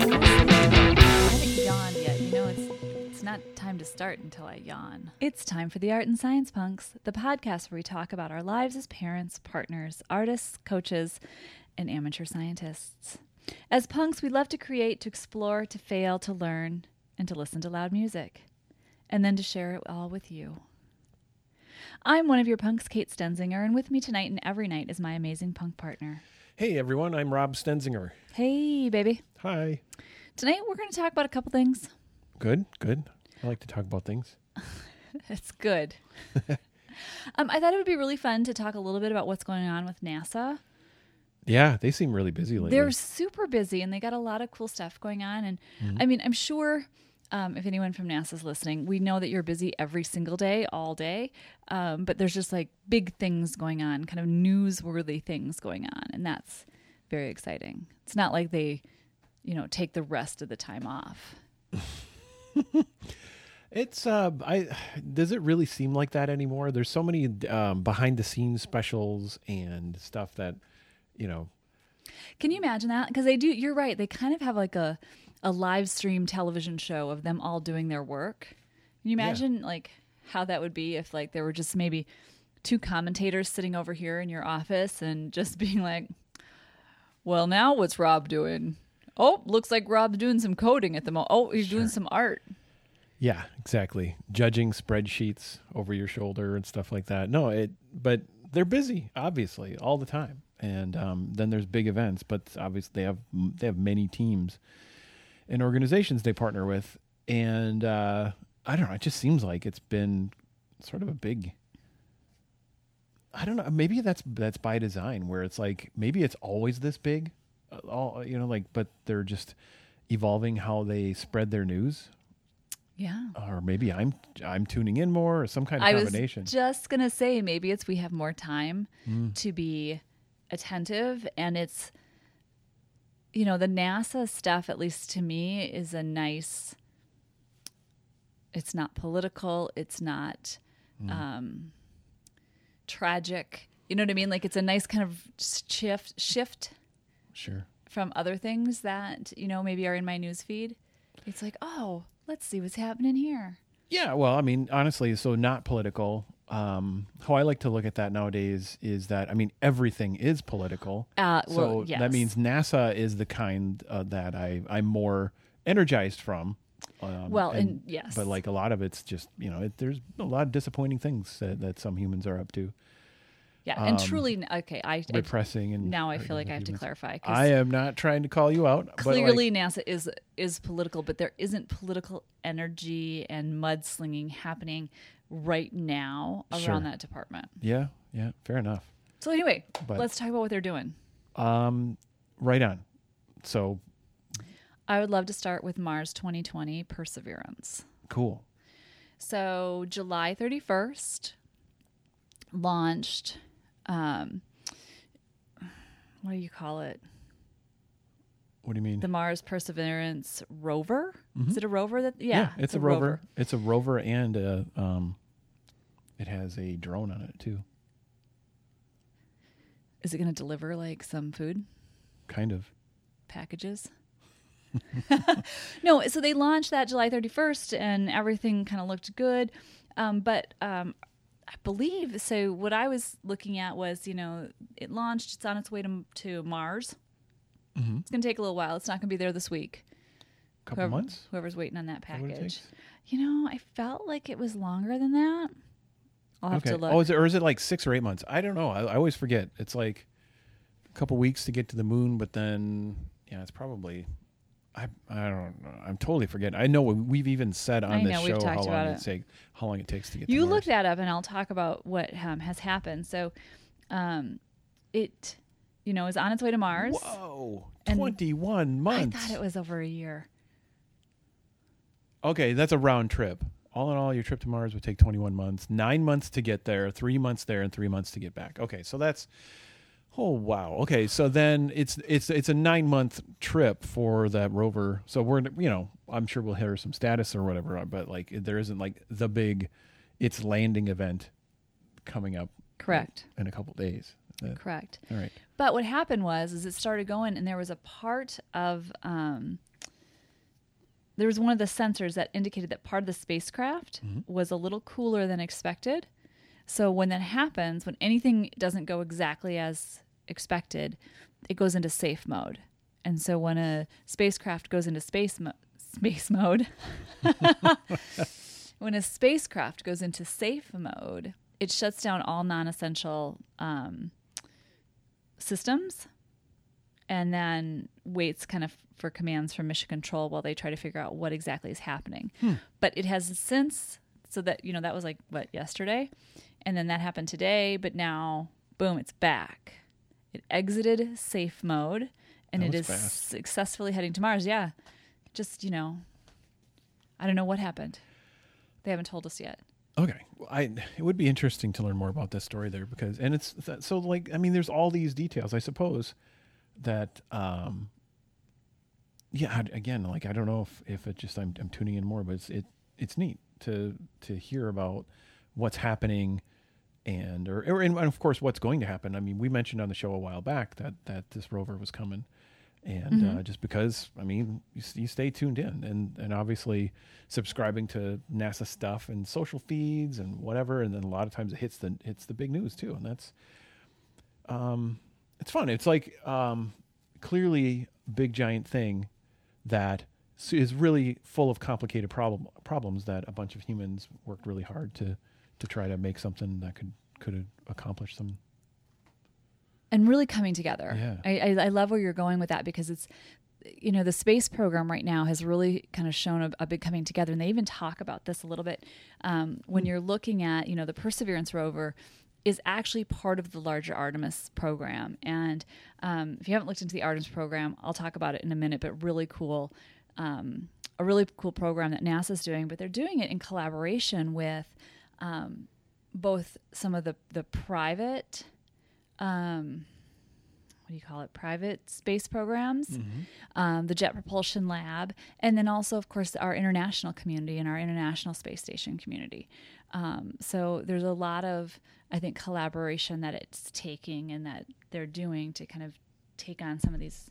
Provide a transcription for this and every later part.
I haven't yawned yet. You know, it's it's not time to start until I yawn. It's time for the Art and Science Punks, the podcast where we talk about our lives as parents, partners, artists, coaches, and amateur scientists. As punks, we love to create, to explore, to fail, to learn, and to listen to loud music, and then to share it all with you. I'm one of your punks, Kate Stenzinger, and with me tonight and every night is my amazing punk partner. Hey everyone, I'm Rob Stenzinger. Hey, baby. Hi. Tonight we're going to talk about a couple things. Good, good. I like to talk about things. It's good. um, I thought it would be really fun to talk a little bit about what's going on with NASA. Yeah, they seem really busy lately. They're super busy and they got a lot of cool stuff going on. And I mean, I'm sure um, if anyone from NASA's listening, we know that you're busy every single day, all day. Um, but there's just like big things going on, kind of newsworthy things going on. And that's very exciting. It's not like they, you know, take the rest of the time off. It's uh, I does it really seem like that anymore? There's so many um, behind the scenes specials and stuff that, you know, Can you imagine that? Because they do. You're right. They kind of have like a a live stream television show of them all doing their work. Can you Yeah. imagine like how that would be if like there were just maybe two commentators sitting over here in your office and just being like, "Well, now what's Rob doing? Oh, looks like Rob's doing some coding at the moment. Oh, he's doing some art. yeah, exactly. Judging spreadsheets over your shoulder and stuff like that. No, it but they're busy obviously all the time. And um, then there's big events, but obviously they have they have many teams and organizations they partner with and uh, I don't know, it just seems like it's been sort of a big I don't know. Maybe that's that's by design, where it's like maybe it's always this big, uh, all you know, like, but they're just evolving how they spread their news, Yeah." or maybe I'm I'm tuning in more, or some kind of I was just gonna say maybe it's we have more time Mm. to be attentive, and it's you know the NASA stuff. At least to me, is a nice. It's not political. It's not Mm. um, tragic. You know what I mean? Like it's a nice kind of shift shift sure. from other things that you know maybe are in my news feed. It's like, oh, let's see what's happening here. Yeah, well, I mean, honestly, so not political. Um, how I like to look at that nowadays is that I mean everything is political. Uh, so well, yes. that means NASA is the kind uh, that I I'm more energized from. Um, Well, and yes. but like a lot of it's just you know it, there's a lot of disappointing things that, that some humans are up to, Yeah, and um, truly, okay, I, repressing and now I feel like I have to clarify. I am not trying to call you out. but, like, clearly NASA is is political, but there isn't political energy and mudslinging happening right now around Sure. that department. yeah, yeah, fair enough. So anyway, But- let's talk about what they're doing. Um, right on. So I would love to start with Mars 2020 Perseverance. cool. So July 31st launched um what do you call it? What do you mean? The Mars Perseverance rover? Is it a rover that yeah, Mm-hmm. it's, a rover. It's a rover, and uh um, it has a drone on it too. Is it going to deliver like some food Kind of. packages? no, so they launched that July 31st and everything kind of looked good. Um, but um, I believe so. What I was looking at was, you know, it launched, it's on its way to, to Mars. Mm-hmm. It's going to take a little while. It's not going to be there this week. couple Whoever- months. Whoever's waiting on that that what it package. You know, I felt like it was longer than that. I'll have Okay. to look. Oh, is it or is it like six or eight months? I don't know. I, I always forget. It's like a couple weeks to get to the moon, but then yeah, it's probably. I I don't know. I'm totally forgetting. I know we've even said on I this know, show how long it it. take how long it takes to get. you to look that up and i'll talk about what um, has happened so um, it you know is on its way to mars Whoa, 21 months. i thought it was over a year Okay, that's a round trip. All in all, your trip to Mars would take 21 months, nine months to get there, three months there, and three months to get back. Okay, so that's oh wow. Okay, so then it's it's it's a nine month trip for that rover. So we're you know I'm sure we'll hear some status or whatever, but like there isn't like the big its landing event coming up correct in a couple days. That- correct all right. but what happened was is it started going and there was a part of um, there was one of the sensors that indicated that part of the spacecraft Mm-hmm. was a little cooler than expected. So when that happens, when anything doesn't go exactly as expected, it goes into safe mode. And so when a spacecraft goes into space mo- space mode, when a spacecraft goes into safe mode, it shuts down all non-essential um, systems and then waits kind of for commands from mission control while they try to figure out what exactly is happening. But it has since so that you know that was like what yesterday and then that happened today, but now boom, it's back. It exited safe mode and it is fast. successfully heading to Mars. Yeah. Just, you know, I don't know what happened. They haven't told us yet. Okay, well, I it would be interesting to learn more about this story there because and it's so like I mean there's all these details I suppose that um yeah again like I don't know if if it just I'm I'm tuning in more but it's it it's neat to to hear about what's happening and or, or and of course what's going to happen. I mean we mentioned on the show a while back that that this rover was coming. And uh, just because I mean you, you stay tuned in and and obviously subscribing to NASA stuff and social feeds and whatever and then a lot of times it hits the hits the big news too and that's um it's fun. It's like um clearly big giant thing that is really full of complicated problem problems that a bunch of humans worked really hard to to try to make something that could could accomplish some and really coming together. Yeah. I, I, I love where you're going with that because it's, you know, the space program right now has really kind of shown a, a big coming together. And they even talk about this a little bit um, when you're looking at, you know, the Perseverance rover is actually part of the larger Artemis program. And um, if you haven't looked into the Artemis program, I'll talk about it in a minute, but really cool. Um, a really cool program that NASA's doing, but they're doing it in collaboration with um, both some of the, the private um, what do you call it? Private space programs, um, the Jet Propulsion Lab, and then also, of course, our international community and our international space station community. Um, so there's a lot of, I think, collaboration that it's taking and that they're doing to kind of take on some of these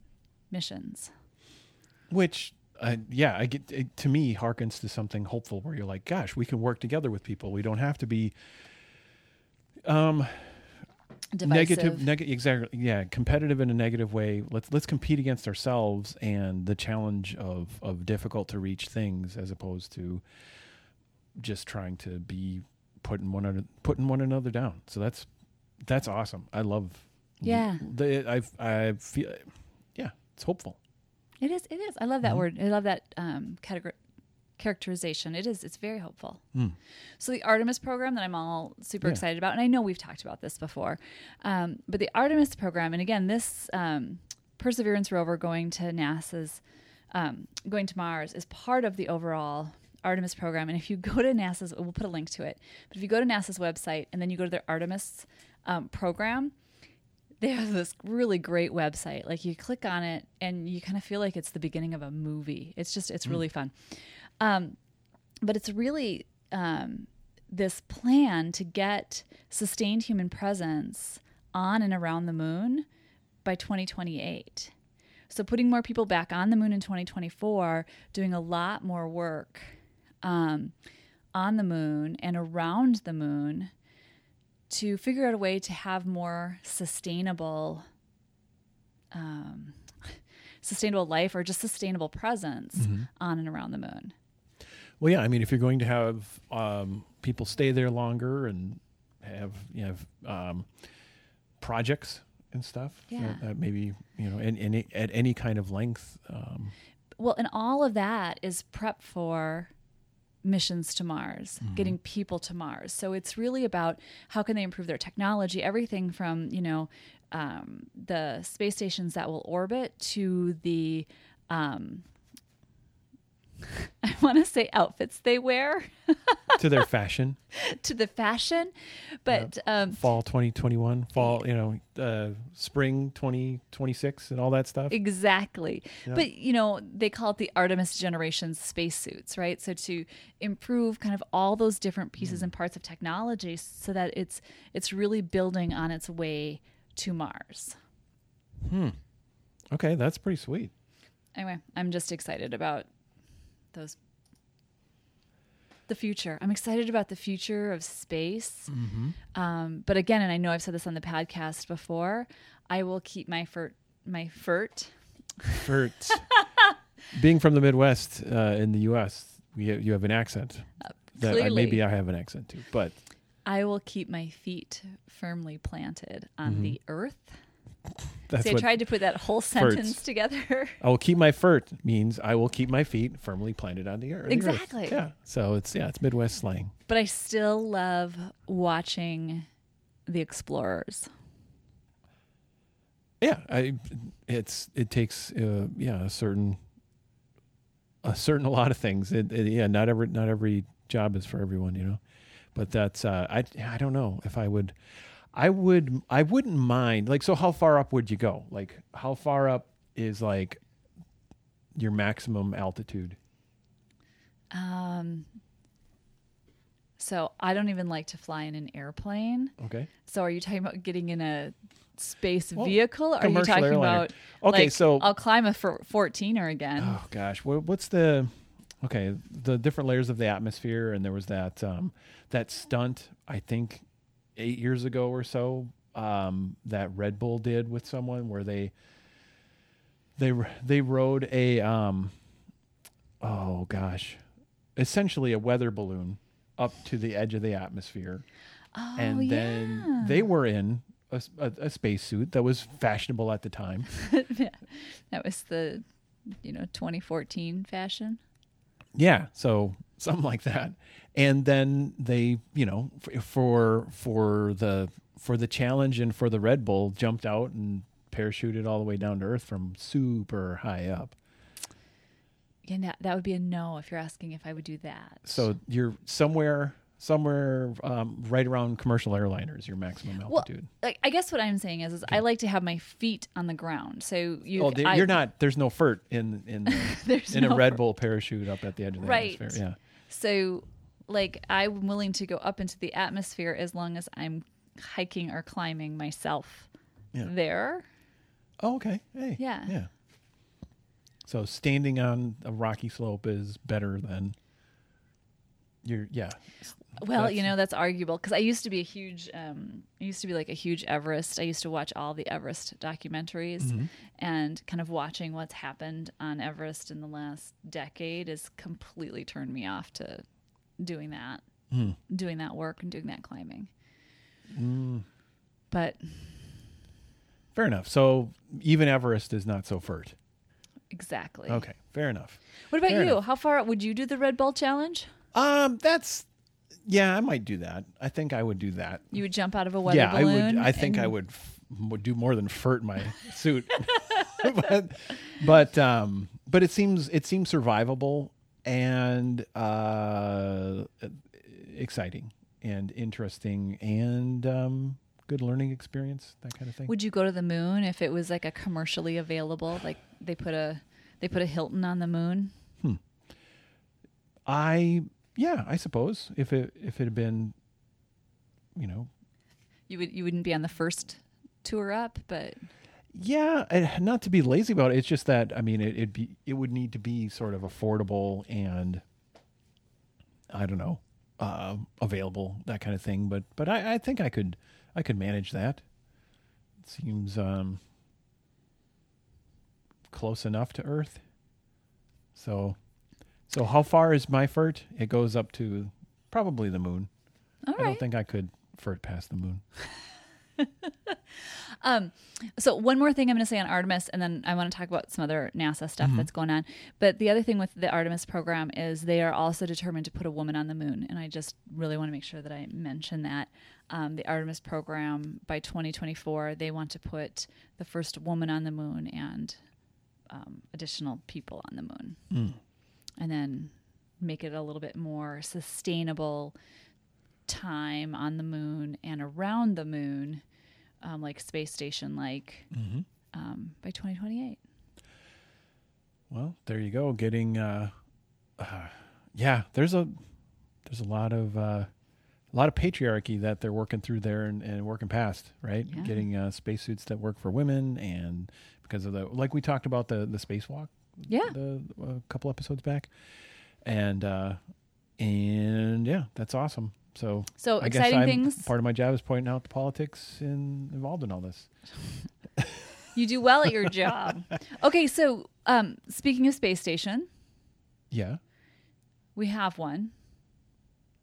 missions. which uh, yeah i get it, to me harkens to something hopeful where you're like gosh we can work together with people we don't have to be um Divisive. negative neg- exactly yeah competitive in a negative way let's let's compete against ourselves and the challenge of of difficult to reach things as opposed to just trying to be putting one another putting one another down so that's that's awesome i love Yeah. the i i feel yeah it's hopeful It is. It is. I love that word. I love that um, categor- characterization. It is. It's very hopeful. So the Artemis program that I'm all super Yeah. excited about, and I know we've talked about this before, um, but the Artemis program, and again, this um, Perseverance rover going to NASA's, um, going to Mars, is part of the overall Artemis program. And if you go to NASA's, we'll put a link to it. But if you go to NASA's website and then you go to their Artemis um, program, they have this really great website. Like you click on it and you kind of feel like it's the beginning of a movie. It's just it's really fun. Um, but it's really um, this plan to get sustained human presence on and around the moon by 2028. So putting more people back on the moon in 2024, doing a lot more work um, on the moon and around the moon to figure out a way to have more sustainable um, sustainable life or just sustainable presence on and around the moon Well, yeah. I mean, if you're going to have um, people stay there longer and have you know um, projects and stuff, Yeah. that, that maybe you know, and, and at any kind of length. Um, well and all of that is prep for missions to mars getting people to mars. So it's really about how can they improve their technology everything from you know um, the space stations that will orbit to the um, i want to say outfits they wear to their fashion, to the fashion but um, fall 2021, fall you know, uh, spring 2026, and all that stuff. Exactly. But, you know, they call it the Artemis generation spacesuits, right? So to improve kind of all those different pieces and parts of technology so that it's it's really building on its way to Mars. Hmm. Okay, that's pretty sweet. Anyway, I'm just excited about those the future. I'm excited about the future of space. Um, but again, and I know I've said this on the podcast before, I will keep my furt, my furt. Furt. Being from the Midwest uh, in the U.S., we ha- you have an accent. that I, maybe I have an accent too, but I will keep my feet firmly planted on Mhm. the earth. That's See, I tried to put that whole sentence together. I will keep my furt means I will keep my feet firmly planted on the earth. the earth. Exactly. Yeah. So it's yeah, it's Midwest slang. but I still love watching the explorers. Yeah, I it's it takes uh, yeah a certain a certain a lot of things. It, it, yeah, not every not every job is for everyone, you know. But that's uh, I I don't know if I would I would I wouldn't mind like so how far up would you go? Like how far up is like your maximum altitude? Um, so I don't even like to fly in an airplane. Okay. So are you talking about getting in a space Well, vehicle? Or are you talking airliner. about Okay, like, so I'll climb a 14er again. Oh gosh, what's the okay? The different layers of the atmosphere, and there was that um, that stunt. I think eight years ago or so um, that Red Bull did with someone where they they they rode a um, oh gosh, essentially a weather balloon up to the edge of the atmosphere, oh, and then they were in. A, a, a spacesuit that was fashionable at the time. yeah. that was the you know 2014 fashion. Yeah, so something like that. And then they, you know, for for the for the challenge and for the Red Bull, jumped out and parachuted all the way down to earth from super high up. Yeah, no, that would be a no if you're asking if I would do that. So you're somewhere somewhere um, right around commercial airliners, your maximum Well, altitude. like I guess what I'm saying is, is I like to have my feet on the ground. So you, oh, I- you're not. There's no FERT in in the, in no a Red Bull parachute up at the edge of the Right. atmosphere. Yeah. So, like, I'm willing to go up into the atmosphere as long as I'm hiking or climbing myself Yeah. there. Oh, okay. Hey. Yeah. Yeah. So standing on a rocky slope is better than you're yeah. Well, That's- you know that's arguable because I used to be a huge, um, I used to be like a huge Everest. I used to watch all the Everest documentaries, Mm-hmm. and kind of watching what's happened on Everest in the last decade has completely turned me off to doing that, Hmm. doing that work and doing that climbing. Mm, But fair enough. So even Everest is not so FERT. exactly. Okay, fair enough. What about Fair you? enough. How far would you do the Red Bull challenge? Um, that's yeah. I might do that. I think I would do that. You would jump out of a weather yeah, I would. I think I would, f- would do more than FERT my suit. but but um, but it seems it seems survivable and uh, exciting and interesting and um, good learning experience. That kind of thing. Would you go to the moon if it was like a commercially available? Like they put a they put a Hilton on the moon. I yeah, I suppose if it if it had been, you know, You would you wouldn't be on the first tour up, but yeah, not to be lazy about it. It's just that I mean, it, it'd be it would need to be sort of affordable and I don't know, uh, available that kind of thing. But but I, I think I could I could manage that. It seems um, close enough to Earth. So so how far is my FERT? It goes up to probably the moon. all I don't think I could FERT past the moon. Um, so one more thing I'm going to say on Artemis, and then I want to talk about some other NASA stuff Mm-hmm. that's going on. But the other thing with the Artemis program is they are also determined to put a woman on the moon, and I just really want to make sure that I mention that. Um, the Artemis program by 2024, they want to put the first woman on the moon and um, additional people on the moon, Mm. And then make it a little bit more sustainable time on the moon and around the moon, um, like space station like Mm-hmm. um, by 2028. Well, there you go. Getting, uh, uh, yeah. There's a there's a lot of uh, a lot of patriarchy that they're working through there and, and working past, right? Yeah. Getting uh, spacesuits that work for women, and because of the like we talked about the the spacewalk, Yeah. the, a couple episodes back. and uh, and yeah, that's awesome. So So I guess exciting I'm, things. part of my job is pointing out the politics in, involved in all this. You do well at your job. Okay, so um, speaking of space station, Yeah. we have one.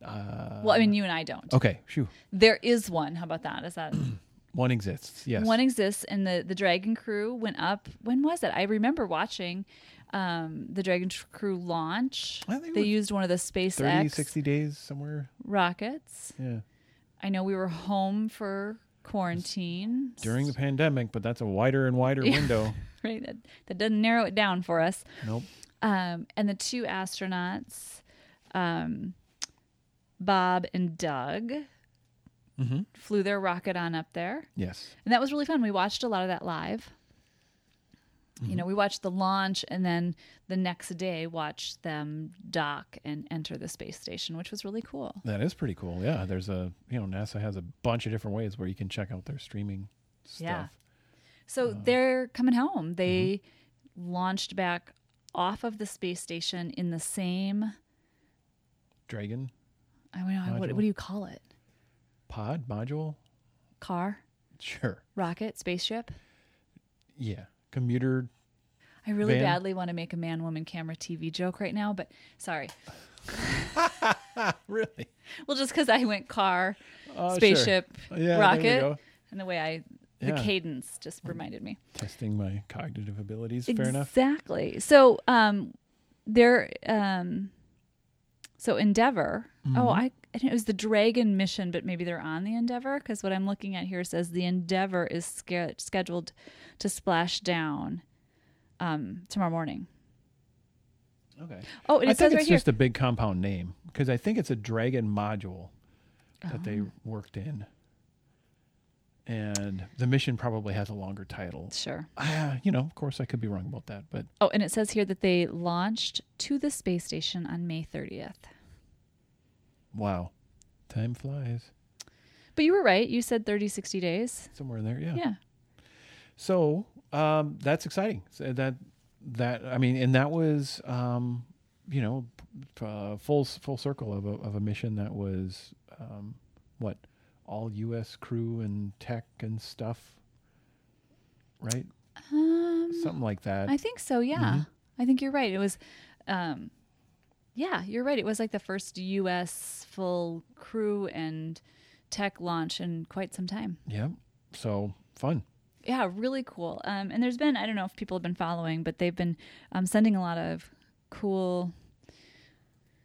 Uh, Well, I mean, you and I don't. okay. Shoo. There is one. How about that? Is that One exists. Yes. one exists? And the the Dragon Crew went up. When was it? I remember watching um, the Dragon Crew launch. I think it They used one of the 30, SpaceX 60 days somewhere. rockets. Yeah. I know we were home for quarantine During the pandemic, but that's a wider and wider Yeah. window. right. That, that doesn't narrow it down for us. Nope. um, and the two astronauts, um, Bob and Doug, Mm-hmm. flew their rocket on up there, Yes. and that was really fun. We watched a lot of that live. You know, mm-hmm. we watched the launch, and then the next day watched them dock and enter the space station, which was really cool. That is pretty cool. Yeah. There's a, you know, NASA has a bunch of different ways where you can check out their streaming stuff. Yeah. So uh, they're coming home. They mm-hmm. launched back off of the space station in the same. Dragon I don't know what, what do you call it? Pod module. Car, Sure. rocket, spaceship. Yeah. Commuter. I really Van? badly want to make a man woman camera TV joke right now, but sorry. really? Well, just because I went car, sure. spaceship, Yeah, there we rocket, and the way I, the Yeah. cadence just reminded me. Testing my cognitive abilities. Fair enough. Exactly. So, um, there, um, so Endeavour. Mm-hmm. Oh, I, it was the Dragon mission, but maybe they're on the Endeavour because what I'm looking at here says the Endeavour is sch- scheduled to splash down um, tomorrow morning. Okay. Oh, I think says it's right here. just a big compound name because I think it's a Dragon module that Oh. they worked in. And the mission probably has a longer title. Sure. Uh, you know, of course, I could be wrong about that, but Oh, and it says here that they launched to the space station on May 30th. wow, time flies. But you were right. You said 30, 60 days. Somewhere in there, yeah. Yeah. So um, that's exciting. So that that I mean, and that was um, you know uh, full full circle of a of a mission that was um, what all U.S. crew and tech and stuff, right? Um, Something like that. I think so. Yeah. Mhm. I think you're right. It was, um, yeah, you're right. It was like the first U.S. full crew and tech launch in quite some time. yeah. So fun. Yeah, really cool. Um, and there's been, I don't know if people have been following, but they've been um, sending a lot of cool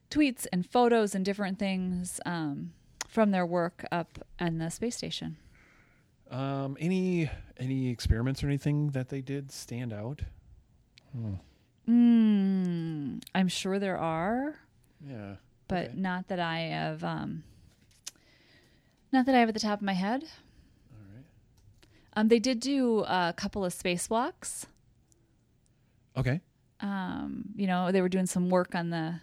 tweets and photos and different things um, from their work up on the space station. Um, any any experiments or anything that they did stand out? Hmm. Mm, I'm sure there are. Yeah. but Okay. not that I have um not that I have at the top of my head. All right. Um they did do a couple of spacewalks. Okay. Um, you know, they were doing some work on the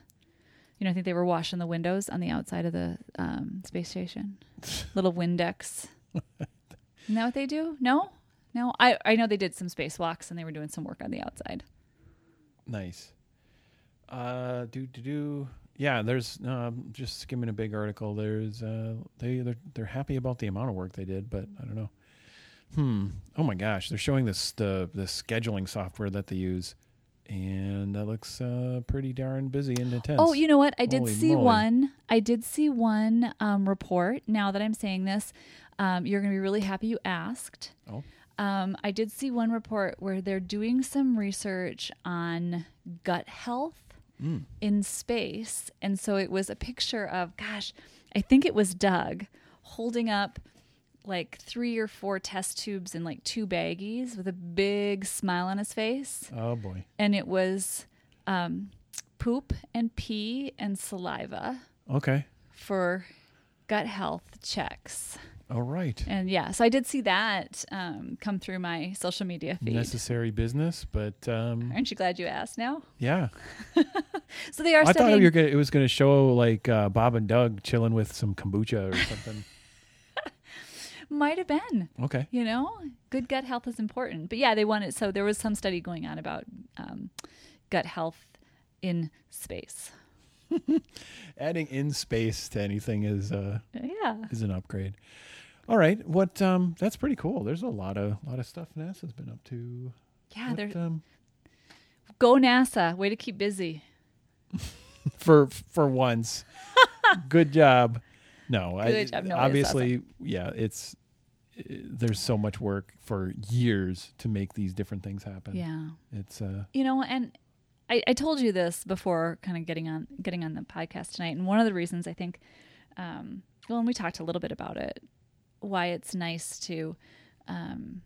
you know, I think they were washing the windows on the outside of the um, space station. Little Windex. Isn't that what they do? No? No? I, I know they did some spacewalks and they were doing some work on the outside. Nice. Uh, do do do. Yeah, there's um, just skimming a big article. There's uh, they they're, they're happy about the amount of work they did, but I don't know. Hmm. Oh my gosh, they're showing this the the scheduling software that they use, and that looks uh, pretty darn busy and intense. Oh, you know what? I did Holy see moly. one. I did see one um, report. Now that I'm saying this, um, you're going to be really happy you asked. Oh. Um, I did see one report where they're doing some research on gut health Mm. in space. And so it was a picture of, gosh, I think it was Doug holding up like three or four test tubes in like two baggies with a big smile on his face Oh boy. and it was um, poop and pee and saliva Okay. for gut health checks. All right. And yeah, so I did see that um, come through my social media feed. Necessary business, but um, Aren't you glad you asked now? yeah. So they are I thought you were gonna, it was going to show like uh, Bob and Doug chilling with some kombucha or something. Might have been. okay. You know, good gut health is important. But yeah, they wanted. So there was some study going on about um, gut health in space. Adding in space to anything is uh yeah is an upgrade. All right, what um that's pretty cool. There's a lot of lot of stuff NASA's been up to. yeah. What, There, um, go NASA. Way to keep busy. for for once. Good job. No, I, job. No, obviously, yeah, it's there's so much work for years to make these different things happen. Yeah. It's uh you know and I, I told you this before kind of getting on getting on the podcast tonight and one of the reasons i think um, well and we talked a little bit about it why it's nice to um,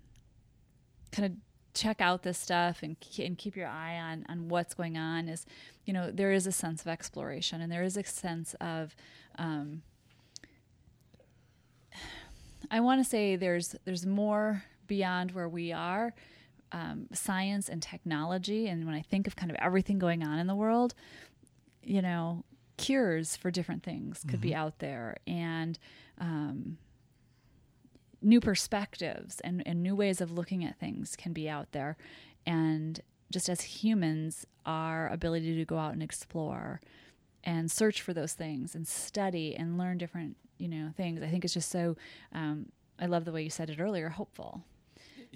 kind of check out this stuff and, and keep your eye on on what's going on is you know there is a sense of exploration and there is a sense of um, I want to say there's there's more beyond where we are um, science and technology and when I think of kind of everything going on in the world you know cures for different things could be out there and um, new perspectives and, and new ways of looking at things can be out there. And just as humans our ability to go out and explore and search for those things and study and learn different you know things i think it's just so um, i love the way you said it earlier hopeful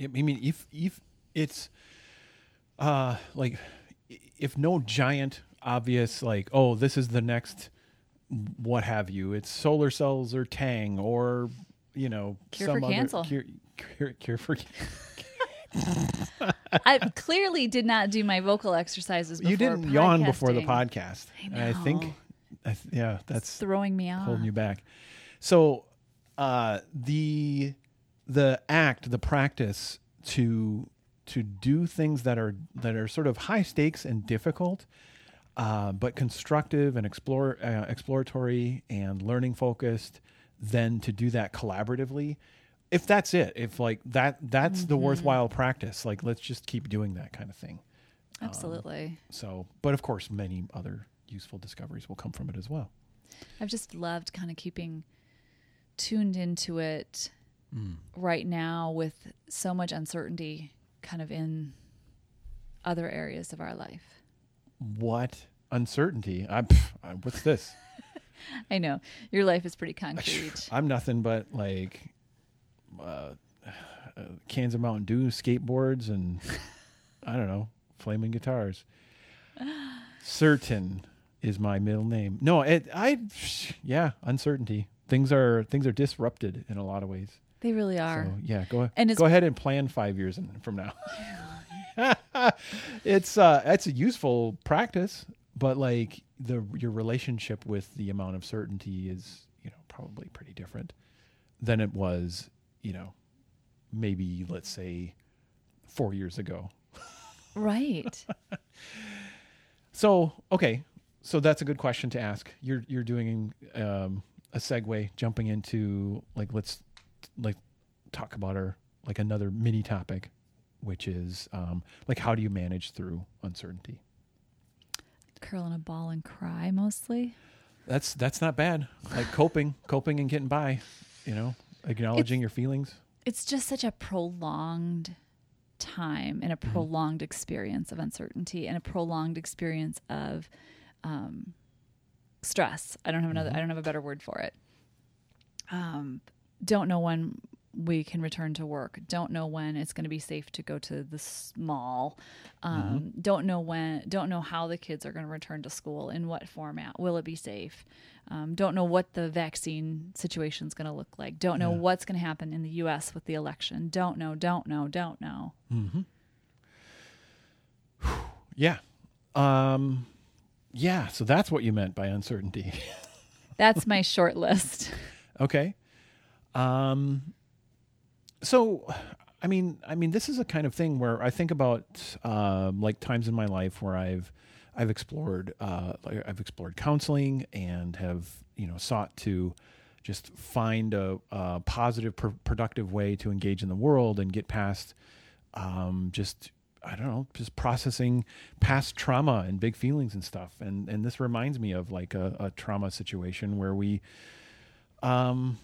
I mean, if if it's uh like if no giant obvious like oh this is the next what have you it's solar cells or Tang or you know Cure some for other cancel. cure, cure, cure for i clearly did not do my vocal exercises before you didn't yawn before the podcast I I think. I th- yeah It's that's throwing me off holding you back. So uh, the the act, the practice to to do things that are that are sort of high stakes and difficult, uh, but constructive and explore uh, exploratory and learning focused. Then to do that collaboratively. If that's it, if like that, that's the worthwhile practice. Like, let's just keep doing that kind of thing. absolutely So, but of course, many other useful discoveries will come from it as well. I've just loved kind of keeping tuned into it Mm. right now with so much uncertainty kind of in other areas of our life. What uncertainty? I, pff, I what's this? I know your life is pretty concrete. I'm nothing but like uh, uh, cans of Mountain Dew, skateboards, and I don't know, flaming guitars. Certain is my middle name. No, it. I. Yeah, uncertainty. Things are things are disrupted in a lot of ways. they really are. So yeah, go And go ahead and plan five years in, from now. it's uh, it's a useful practice, but like the your relationship with the amount of certainty is you know probably pretty different than it was you know maybe let's say four years ago. Right. So okay, so that's a good question to ask. You're you're doing um, a segue, jumping into like let's like talk about our like another mini topic, which is um, like how do you manage through uncertainty? Curl in a ball and cry mostly. That's that's not bad. Like coping, coping and getting by. You know, acknowledging your feelings. It's just such a prolonged time and a Mm-hmm. prolonged experience of uncertainty and a prolonged experience of um, stress. I don't have another. I don't have a better word for it. Um, don't know when we can return to work. Don't know when it's going to be safe to go to the mall. Um, Don't know when. Don't know how the kids are going to return to school. In what format will it be safe? Um, don't know what the vaccine situation is going to look like. Don't know Yeah. what's going to happen in the U.S. with the election. Don't know. Don't know. Don't know. Yeah. Um, yeah. So that's what you meant by uncertainty. That's my short list. Okay. Um so I mean I mean this is a kind of thing where I think about um like times in my life where I've I've explored uh I've explored counseling and have, you know, sought to just find a, a positive pr- productive way to engage in the world and get past um just I don't know, just processing past trauma and big feelings and stuff. And and this reminds me of like a, a trauma situation where we um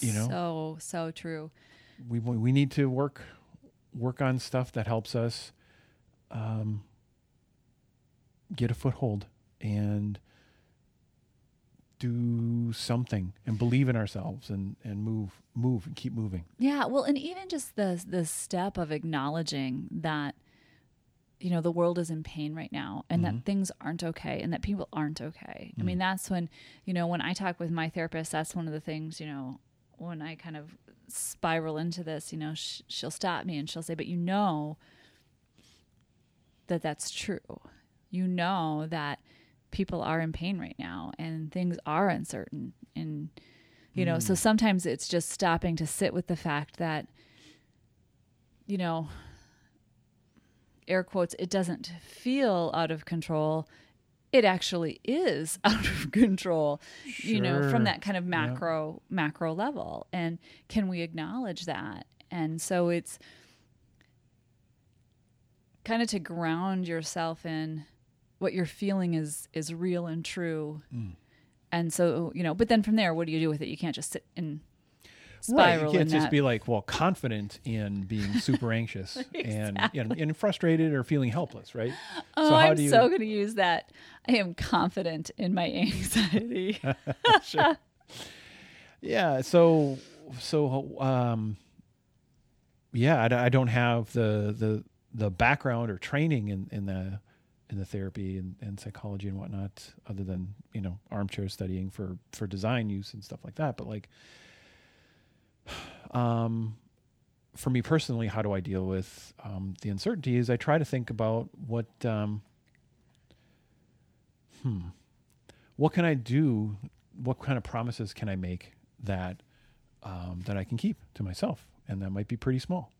You know? So so true. we we need to work work on stuff that helps us um, get a foothold and do something and believe in ourselves and and move move and keep moving. Yeah, well, and even just the the step of acknowledging that you know the world is in pain right now and mm-hmm. that things aren't okay and that people aren't okay. Mm-hmm. I mean, mm. that's when, you know, when I talk with my therapist, that's one of the things, you know, when I kind of spiral into this, you know, sh- she'll stop me and she'll say, "But you know that that's true. You know that people are in pain right now and things are uncertain and you know, mm. so sometimes it's just stopping to sit with the fact that you know, air quotes, it doesn't feel out of control. It actually is out of control, sure. you know, from that kind of macro yeah. macro level. And can we acknowledge that? And so it's kind of to ground yourself in what you're feeling is is real and true. Mm. And so, you know, but then from there, what do you do with it? You can't just sit and spiral. Right. You can't just that. be like, well, confident in being super anxious exactly. and, and frustrated or feeling helpless, right? Oh, so I'm you... so going to use that. I am confident in my anxiety. sure. Yeah. So, so, um, yeah, I, I don't have the, the, the background or training in, in the in the therapy and, and psychology and whatnot, other than you know armchair studying for for design use and stuff like that. But like, um, for me personally, how do I deal with um, the uncertainty? Is I try to think about what um, hmm, what can I do? What kind of promises can I make that um, that I can keep to myself? And that might be pretty small.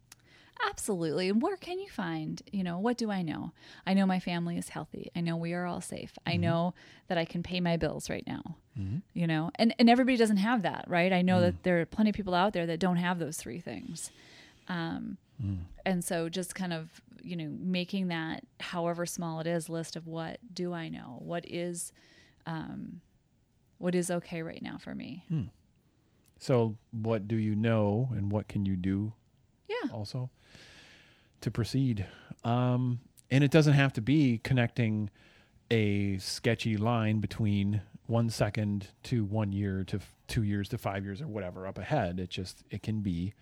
Absolutely. And where can you find, you know, what do I know? I know my family is healthy. I know we are all safe. Mm-hmm. I know that I can pay my bills right now. Mm-hmm. You know, and and everybody doesn't have that, right? I know mm. that there are plenty of people out there that don't have those three things. Um, mm. and so just kind of, you know, making that however small it is list of what do I know? What is um what is okay right now for me? Mm. So, what do you know and what can you do yeah. Also, to proceed. Um, and it doesn't have to be connecting a sketchy line between one second to one year to f- two years to five years or whatever up ahead. It just it can be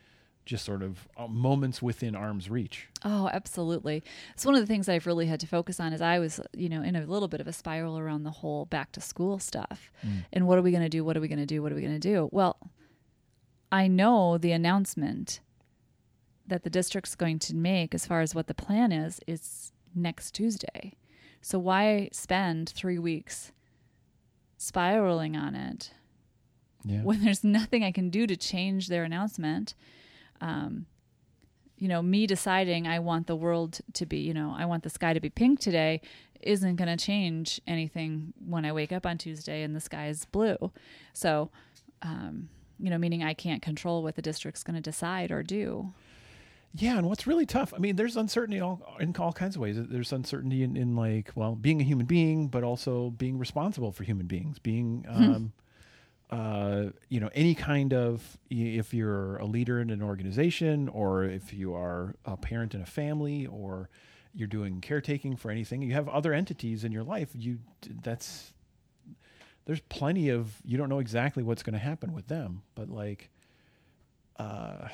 just sort of uh, moments within arm's reach. Oh, absolutely. It's one of the things I've really had to focus on is I was, you know, in a little bit of a spiral around the whole back to school stuff. Mm. And what are we going to do? What are we going to do? What are we going to do? Well, I know the announcement that the district's going to make as far as what the plan is is next Tuesday. So why spend 3 weeks spiraling on it yeah. when there's nothing I can do to change their announcement? Um, you know, me deciding I want the world to be, you know, I want the sky to be pink today isn't going to change anything when I wake up on Tuesday and the sky is blue. So, um, you know, meaning I can't control what the district's going to decide or do. Yeah, and what's really tough, I mean, there's uncertainty all, in all kinds of ways. There's uncertainty in, in like, well, being a human being, but also being responsible for human beings, being, hmm. um, uh, you know, any kind of, if you're a leader in an organization or if you are a parent in a family or you're doing caretaking for anything, you have other entities in your life, you, that's, there's plenty of, you don't know exactly what's going to happen with them, but like, uh,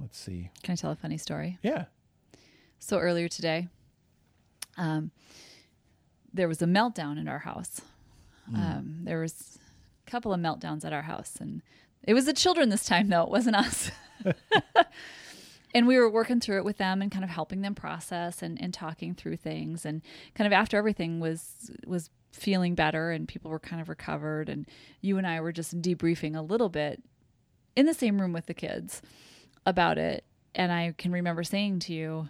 let's see. Can I tell a funny story? Yeah. So earlier today, um, there was a meltdown in our house. Mm. Um, there was a couple of meltdowns at our house, and it was the children this time, though it wasn't us. and we were working through it with them and kind of helping them process and, and talking through things. And kind of after everything was was feeling better and people were kind of recovered, and you and I were just debriefing a little bit in the same room with the kids about it. And I can remember saying to you,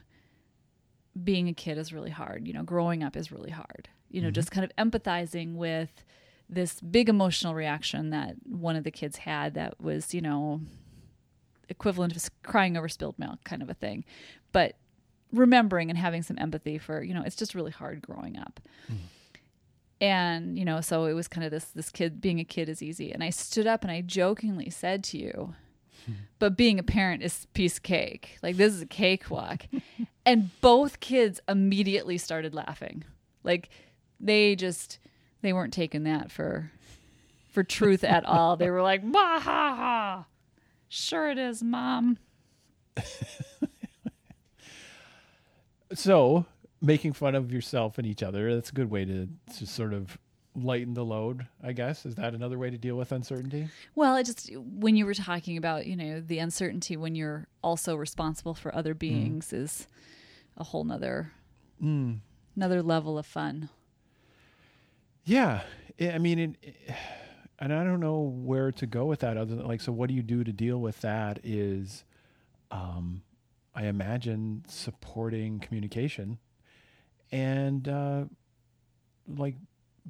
being a kid is really hard. You know, growing up is really hard. You know, mm-hmm. just kind of empathizing with this big emotional reaction that one of the kids had that was, you know, equivalent of crying over spilled milk kind of a thing. But remembering and having some empathy for, you know, it's just really hard growing up. Mm. And, you know, so it was kind of this this kid being a kid is easy. And I stood up and I jokingly said to you, but being a parent is piece of cake. Like this is a cakewalk. and both kids immediately started laughing. Like they just they weren't taking that for for truth at all. They were like, bah ha ha. Sure it is, mom. so making fun of yourself and each other, that's a good way to, to sort of lighten the load, I guess. Is that another way to deal with uncertainty? Well, it just when you were talking about, you know, the uncertainty when you're also responsible for other mm. beings mm. is a whole nother mm. another level of fun. Yeah. I mean, it, and I don't know where to go with that other than like, so what do you do to deal with that is, um, I imagine supporting communication and, uh, like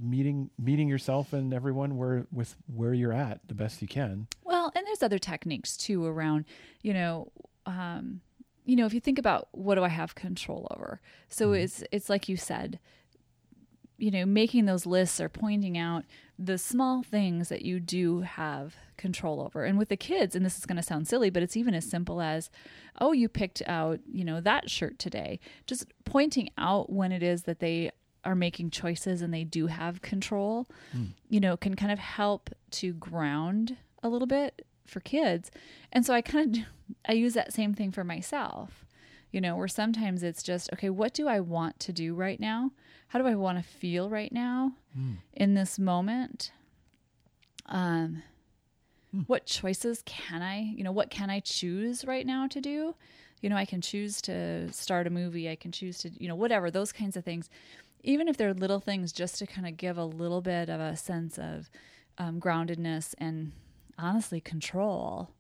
meeting meeting yourself and everyone where with where you're at the best you can. Well, and there's other techniques too around, you know, um, you know, if you think about what do I have control over? So mm-hmm. it's it's like you said, you know, making those lists or pointing out the small things that you do have control over. And with the kids, and this is going to sound silly, but it's even as simple as, oh, you picked out, you know, that shirt today. Just pointing out when it is that they are making choices and they do have control, mm. you know, can kind of help to ground a little bit for kids. And so I kind of I use that same thing for myself. You know, where sometimes it's just, okay, what do I want to do right now? How do I want to feel right now mm. in this moment? Um mm. what choices can I, you know, what can I choose right now to do? You know, I can choose to start a movie, I can choose to, you know, whatever, those kinds of things even if they're little things, just to kind of give a little bit of a sense of um, groundedness and honestly control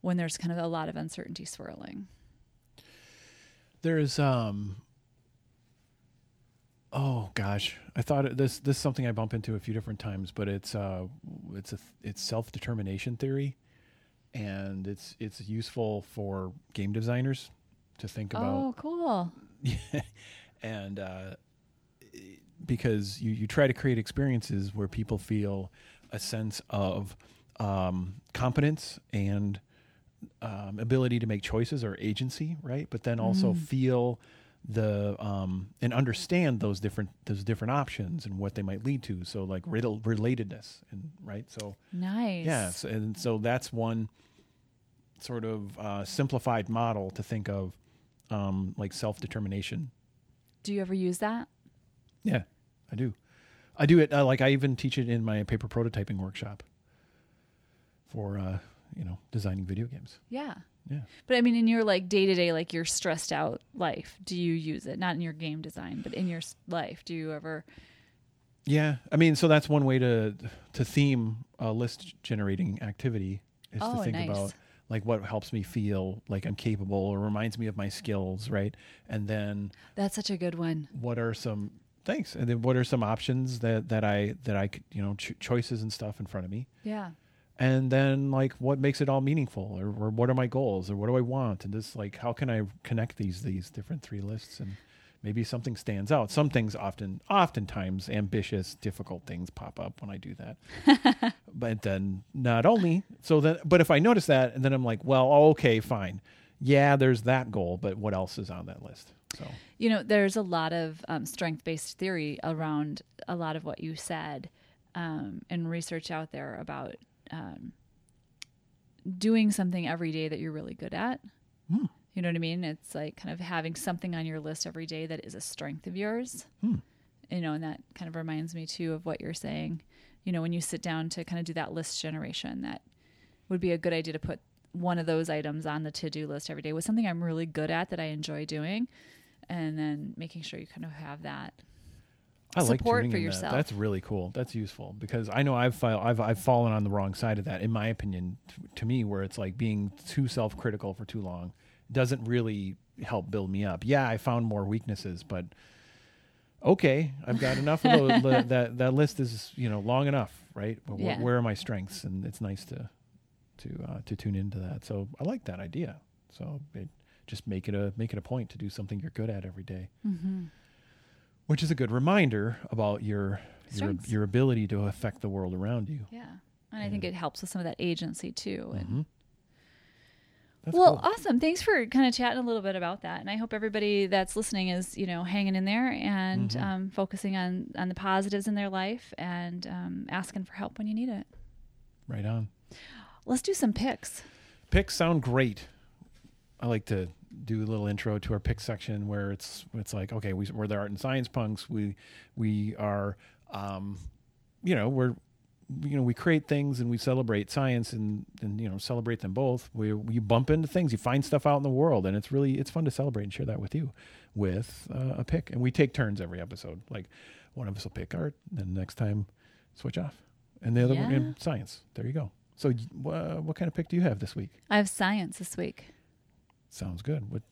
when there's kind of a lot of uncertainty swirling. There's um oh gosh, I thought this this is something I bump into a few different times, but it's uh it's a it's self determination theory, and it's it's useful for game designers to think about. Oh, cool. And uh, because you, you try to create experiences where people feel a sense of um, competence and um, ability to make choices or agency, right? But then also mm. feel the um, and understand those different those different options and what they might lead to. So like relatedness and right. So nice. Yes, and so that's one sort of uh, simplified model to think of um, like self determination. Do you ever use that? Yeah, I do. I do it uh, like I even teach it in my paper prototyping workshop for uh, you know designing video games. Yeah. Yeah. But I mean, in your like day to day, like your stressed out life, do you use it? Not in your game design, but in your life, do you ever? Yeah, I mean, so that's one way to to theme a list generating activity is oh, to think nice. about like what helps me feel like I'm capable or reminds me of my skills, right? And then that's such a good one. What are some thanks. And then what are some options that that I that I could you know ch- choices and stuff in front of me. Yeah. And then like what makes it all meaningful, or, or what are my goals, or what do I want, and just like how can I connect these these different three lists and maybe something stands out. Some things often, oftentimes, ambitious, difficult things pop up when I do that. but then not only so then, but if I notice that, and then I'm like, well, okay, fine, yeah, there's that goal, but what else is on that list? So you know, there's a lot of um, strength based theory around a lot of what you said, um, and research out there about um, doing something every day that you're really good at. Hmm. You know what I mean? It's like kind of having something on your list every day that is a strength of yours. Hmm. You know, and that kind of reminds me too of what you're saying. You know, when you sit down to kind of do that list generation, that would be a good idea to put one of those items on the to do list every day was something I'm really good at that I enjoy doing and then making sure you kind of have that I support like for yourself. That. That's really cool. That's useful because I know I've I've I've fallen on the wrong side of that in my opinion. T- to me, where it's like being too self critical for too long doesn't really help build me up. Yeah, I found more weaknesses, but okay, I've got enough of those. that that list is you know long enough, right? But yeah. where are my strengths? And it's nice to to uh, to tune into that. So I like that idea. So it just make it a make it a point to do something you're good at every day. Mm-hmm. which is a good reminder about your your, your ability to affect the world around you. Yeah, and I think it helps with some of that agency too. And mm-hmm. Well, cool. awesome. Thanks for kind of chatting a little bit about that, and I hope everybody that's listening is you know hanging in there and Mhm. um, focusing on on the positives in their life and um, asking for help when you need it. Right on. Let's do some picks. Picks sound great. I like to do a little intro to our pick section where it's it's like okay we, we're the art and science punks. We we are um, you know we're you know we create things and we celebrate science and and you know celebrate them both. We we bump into things you find stuff out in the world and it's really it's fun to celebrate and share that with you with uh, a pick. And we take turns every episode. Like one of us will pick art and the next time switch off. And the other one Yeah. in science. There you go so uh, what kind of pick do you have this week I have science this week. sounds good what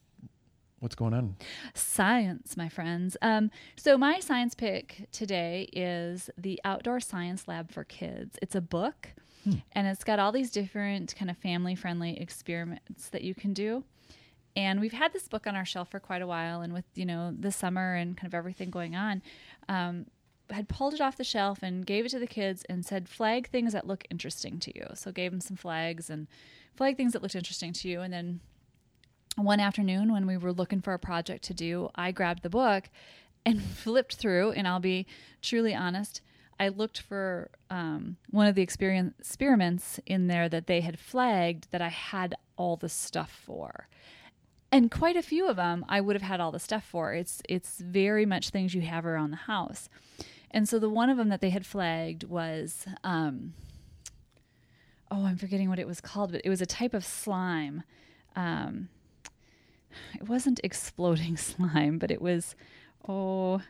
what's going on Science, my friends. Um, so my science pick today is the Outdoor Science Lab for Kids. It's a book, Hmm. and it's got all these different kind of family-friendly experiments that you can do. And we've had this book on our shelf for quite a while, and with you know the summer and kind of everything going on, um, had pulled it off the shelf and gave it to the kids and said flag things that look interesting to you. So gave them some flags and flag things that looked interesting to you, and then one afternoon when we were looking for a project to do, I grabbed the book and flipped through. And I'll be truly honest, I looked for um, one of the experiments in there that they had flagged that I had all the stuff for. And quite a few of them I would have had all the stuff for. It's it's very much things you have around the house. And so the one of them that they had flagged was um, oh, I'm forgetting what it was called, but it was a type of slime. Um, it wasn't exploding slime, but it was oh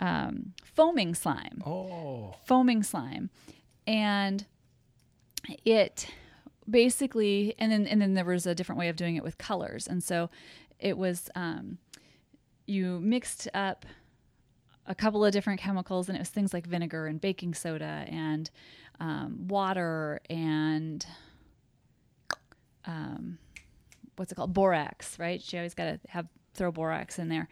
um, foaming slime, oh foaming slime, and it basically and then and then there was a different way of doing it with colors, and so it was um, you mixed up a couple of different chemicals, and it was things like vinegar and baking soda and um, water and um, what's it called? Borax right? She always got to have throw borax in there.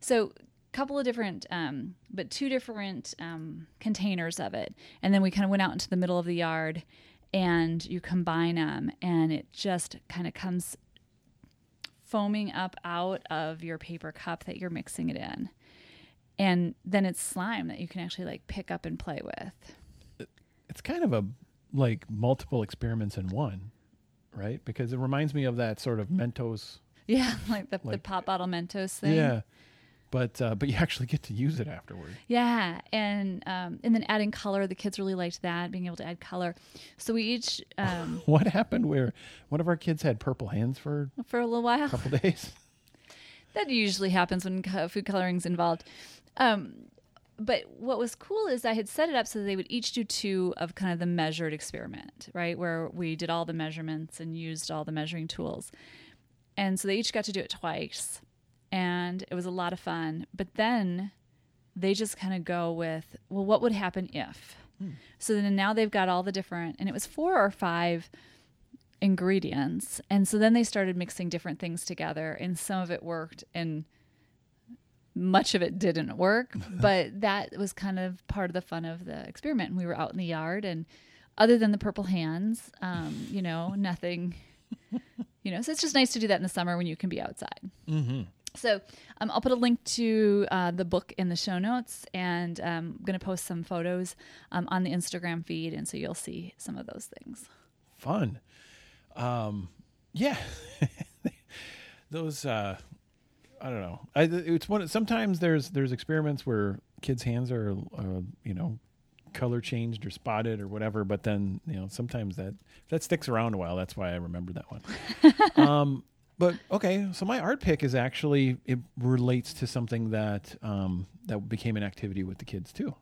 So couple of different um, but two different um, containers of it. And then we kind of went out into the middle of the yard and you combine them and it just kind of comes foaming up out of your paper cup that you're mixing it in and then it's slime that you can actually like pick up and play with it's kind of a like multiple experiments in one, right? Because it reminds me of that sort of mm-hmm. Mentos. yeah like the, the pop bottle mentos thing Yeah, but uh, but you actually get to use it afterward. Yeah, and um, and then adding color. The kids really liked that, being able to add color. So we each, um, What happened where one of our kids had purple hands for for a little while, a couple days? that usually happens when food coloring's involved. Um, but what was cool is I had set it up so that they would each do two of kind of the measured experiment, right? Where we did all the measurements and used all the measuring tools. And so they each got to do it twice. And it was a lot of fun. But then they just kind of go with, well, what would happen if? So then now they've got all the different, and it was four or five ingredients. And so then they started mixing different things together, and some of it worked, and much of it didn't work. but that was kind of part of the fun of the experiment. And we were out in the yard, and other than the purple hands, um, you know, nothing, you know, so it's just nice to do that in the summer when you can be outside. Mm-hmm. So um, I'll put a link to uh, the book in the show notes, and um, I'm going to post some photos um, on the Instagram feed, and so you'll see some of those things. Fun. Um, yeah, those. Uh, I don't know. I, it's one. Sometimes there's there's experiments where kids' hands are, uh, you know, color changed or spotted or whatever. But then you know sometimes that that sticks around a while. That's why I remember that one. but okay, so my art pick is actually it relates to something that um, that became an activity with the kids too.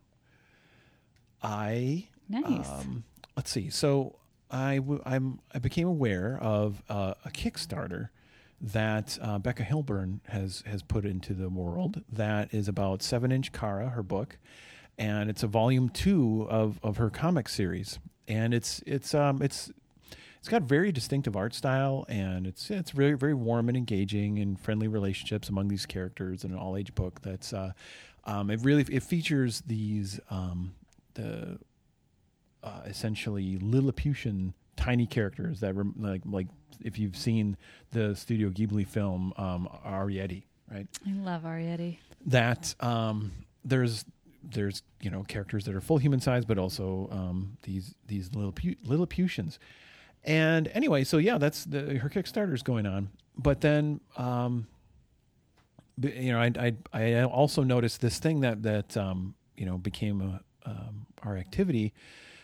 I Nice. um, let's see. So I w- I'm I became aware of uh, a Kickstarter that uh, Becca Hilburn has has put into the world. That is about Seven Inch Kara, her book, and it's a volume two of of her comic series. And it's it's um it's it's got very distinctive art style, and it's it's very very warm and engaging, and friendly relationships among these characters in an all age book. That's uh, um, it really it features these um, the uh, essentially Lilliputian tiny characters that rem- like like if you've seen the Studio Ghibli film um, Arrietty, right? I love Arrietty. That um, there's there's you know characters that are full human size, but also um, these these little Lilliputians. And anyway, so yeah, that's the her Kickstarter's going on. But then um, you know, I, I, I also noticed this thing that that um, you know became a, um, our activity,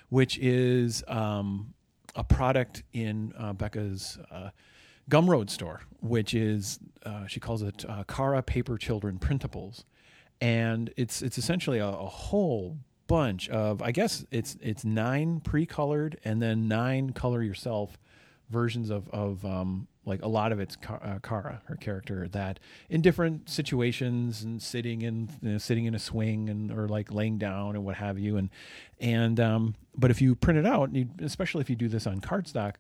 which is um, a product in uh, Becca's uh, Gumroad store, which is uh, she calls it uh, Kara Paper Children Printables, and it's it's essentially a, a whole bunch of I guess it's it's nine pre-colored and then nine color yourself versions of of um, like a lot of it's uh, Kara, her character, that in different situations and sitting in you know, sitting in a swing and or like laying down and what have you, and and um, but if you print it out, you, especially if you do this on cardstock,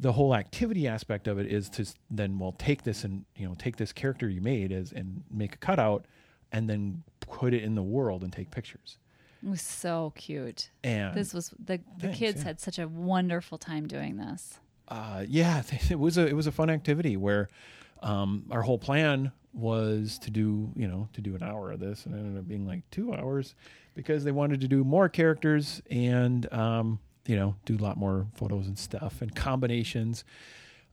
the whole activity aspect of it is to then well take this and you know take this character you made as and make a cutout, and then put it in the world and take pictures. It was so cute. And this was the the thanks, kids yeah. had such a wonderful time doing this uh, yeah, it was a it was a fun activity where um, our whole plan was to do you know to do an hour of this, and it ended up being like two hours because they wanted to do more characters and um, you know do a lot more photos and stuff and combinations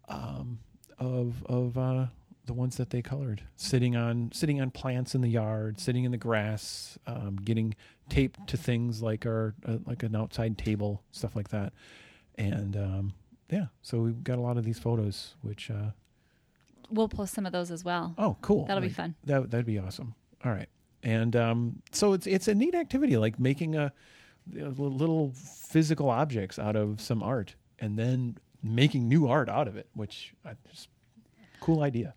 um, of of uh, the ones that they colored, sitting on sitting on plants in the yard, sitting in the grass, um, getting taped to things like our uh, like an outside table, stuff like that, and um, yeah, so we've got a lot of these photos, which uh, we'll post some of those as well. Oh, cool! That'll like, be fun. That that'd be awesome. All right, and um, so it's it's a neat activity, like making a, a little physical objects out of some art, and then making new art out of it, which I just cool idea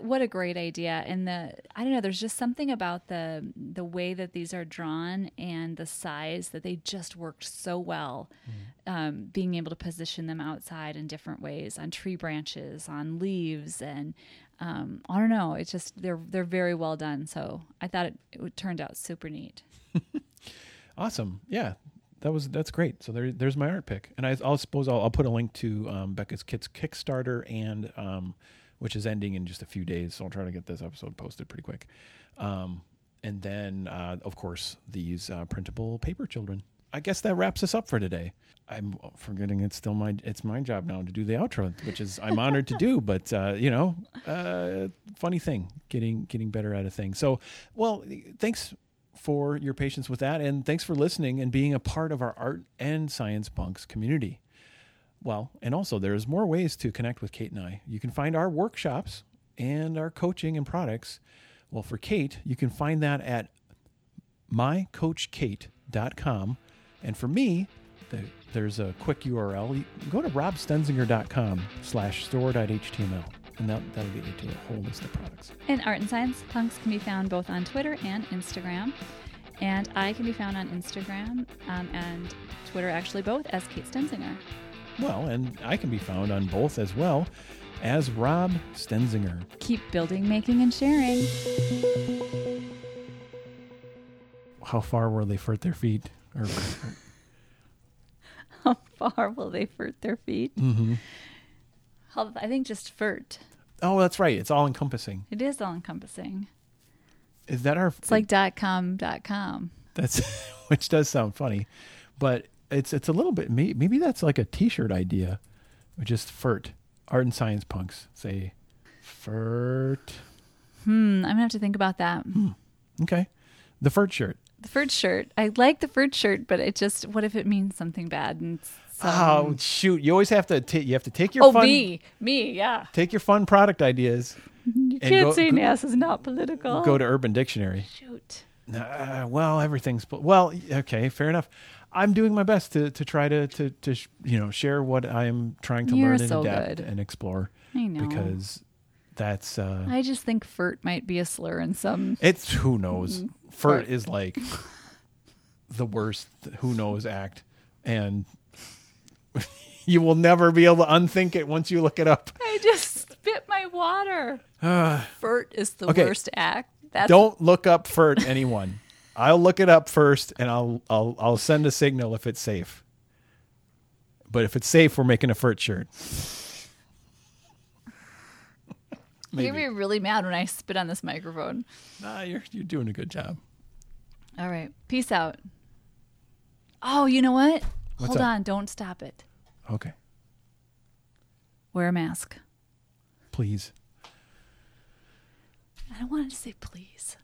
what a great idea. And the i don't know there's just something about the the way that these are drawn and the size that they just worked so well mm-hmm. um, being able to position them outside in different ways on tree branches on leaves and um, i don't know it's just they're they're very well done. So i thought it, it turned out super neat. Awesome. Yeah. That was that's great. So there, there's my art pick, and I, will suppose I'll, I'll, put a link to um, Becca's Kits Kickstarter and um, which is ending in just a few days. So I'll try to get this episode posted pretty quick. Um, and then, uh, of course, these uh, printable paper children. I guess that wraps us up for today. I'm forgetting it's still my it's my job now to do the outro, which is I'm honored to do. But uh, you know, uh, funny thing, getting getting better at a thing. So, well, thanks for your patience with that, and thanks for listening and being a part of our art and science punks community. Well, and also there's more ways to connect with Kate and I. You can find our workshops and our coaching and products. Well, for Kate, you can find that at mycoachkate.com. And for me, the, there's a quick URL. Go to robstenzinger.com slash store.html and that, that'll get you to a whole list of products. And Art and Science Punks can be found both on Twitter and Instagram. And I can be found on Instagram um, and Twitter, actually both, as Kate Stenzinger. Well, and I can be found on both as well as Rob Stenzinger. Keep building, making, and sharing. How far will they furt their feet? Or, How far will they furt their feet? Mm-hmm. I think just furt. Oh, that's right. It's all encompassing. It is all encompassing. Is that our? It's like dot com dot com. That's which does sound funny, but it's it's a little bit maybe that's like a T-shirt idea, just FERT, art and science punks say FERT. Hmm, I'm gonna have to think about that. Hmm. Okay, the FERT shirt. The FERT shirt. I like the FERT shirt, but it just what if it means something bad and. Some... Oh shoot! You always have to take. You have to take your. Oh fun, me, me, yeah. Take your fun product ideas. You can't go, say NAS is not political. Go to Urban Dictionary. Shoot. Uh, well, everything's well. Okay, fair enough. I'm doing my best to to try to to to you know share what I'm trying to You're learn so and adapt good. and explore. I know because that's. Uh, I just think "furt" might be a slur in some. It's who knows. Mm, furt is like the worst. Who knows act, and you will never be able to unthink it once you look it up. I just spit my water. furt is the okay. worst act. That's Don't look up furt, anyone. I'll look it up first, and I'll I'll I'll send a signal if it's safe. But if it's safe, we're making a FERT shirt. You're gonna be really mad when I spit on this microphone. Nah, you're you're doing a good job. All right. Peace out. Oh, you know what? What's Hold up? on. Don't stop it. Okay, Wear a mask. please. I don't want to say please.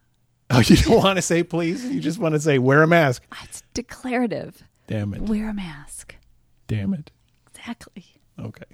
Oh, you don't want to say please? You just want to say wear a mask. Ah, it's declarative. Damn it. Wear a mask. Damn it. Exactly. Okay.